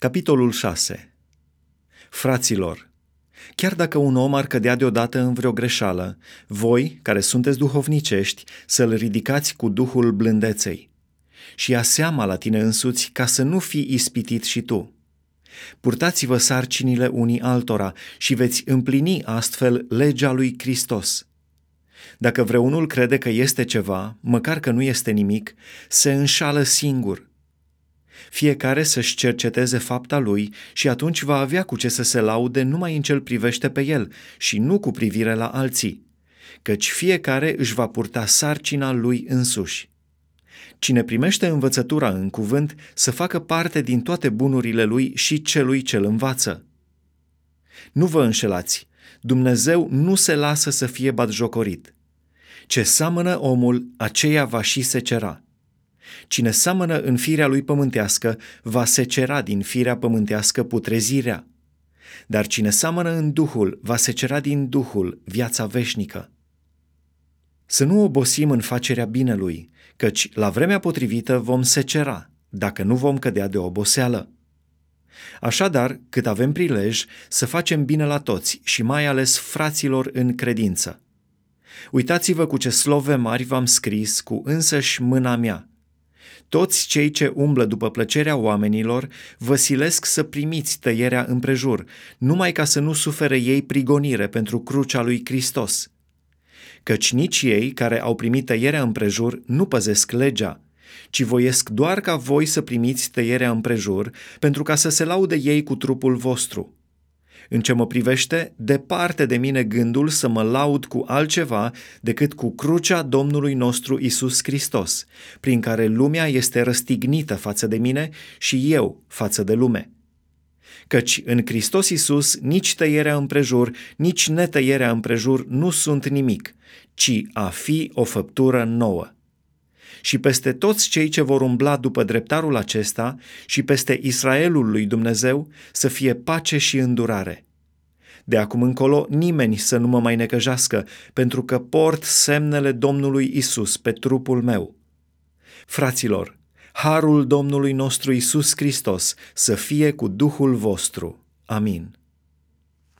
Capitolul 6 Fraților, chiar dacă un om ar cădea deodată în vreo greșeală, voi, care sunteți duhovnicești, să-l ridicați cu duhul blândeței și ia seama la tine însuți ca să nu fii ispitit și tu. Purtați-vă sarcinile unii altora și veți împlini astfel legea lui Hristos. Dacă vreunul crede că este ceva, măcar că nu este nimic, se înșală singur – fiecare să-și cerceteze fapta lui și atunci va avea cu ce să se laude numai în cel privește pe el și nu cu privire la alții, căci fiecare își va purta sarcina lui însuși. Cine primește învățătura în cuvânt să facă parte din toate bunurile lui și celui ce îl învață. Nu vă înșelați, Dumnezeu nu se lasă să fie batjocorit. Ce seamănă omul, aceea va și secera. Cine seamănă în firea lui pământească, va secera din firea pământească putrezirea. Dar cine seamănă în Duhul, va secera din Duhul viața veșnică. Să nu obosim în facerea binelui, căci la vremea potrivită vom secera, dacă nu vom cădea de oboseală. Așadar, cât avem prilej, să facem bine la toți și mai ales fraților în credință. Uitați-vă cu ce slove mari v-am scris cu însăși mâna mea, toți cei ce umblă după plăcerea oamenilor vă silesc să primiți tăierea împrejur, numai ca să nu sufere ei prigonire pentru crucea lui Hristos. Căci nici ei, care au primit tăierea împrejur, nu păzesc legea, ci voiesc doar ca voi să primiți tăierea împrejur, pentru ca să se laude ei cu trupul vostru. În ce mă privește, departe de mine gândul să mă laud cu altceva decât cu crucea Domnului nostru Isus Hristos, prin care lumea este răstignită față de mine și eu față de lume. Căci în Hristos Isus nici tăierea împrejur, nici netăierea împrejur nu sunt nimic, ci a fi o făptură nouă și peste toți cei ce vor umbla după dreptarul acesta și peste Israelul lui Dumnezeu să fie pace și îndurare. De acum încolo nimeni să nu mă mai necăjească, pentru că port semnele Domnului Isus pe trupul meu. Fraților, harul Domnului nostru Isus Hristos să fie cu Duhul vostru. Amin.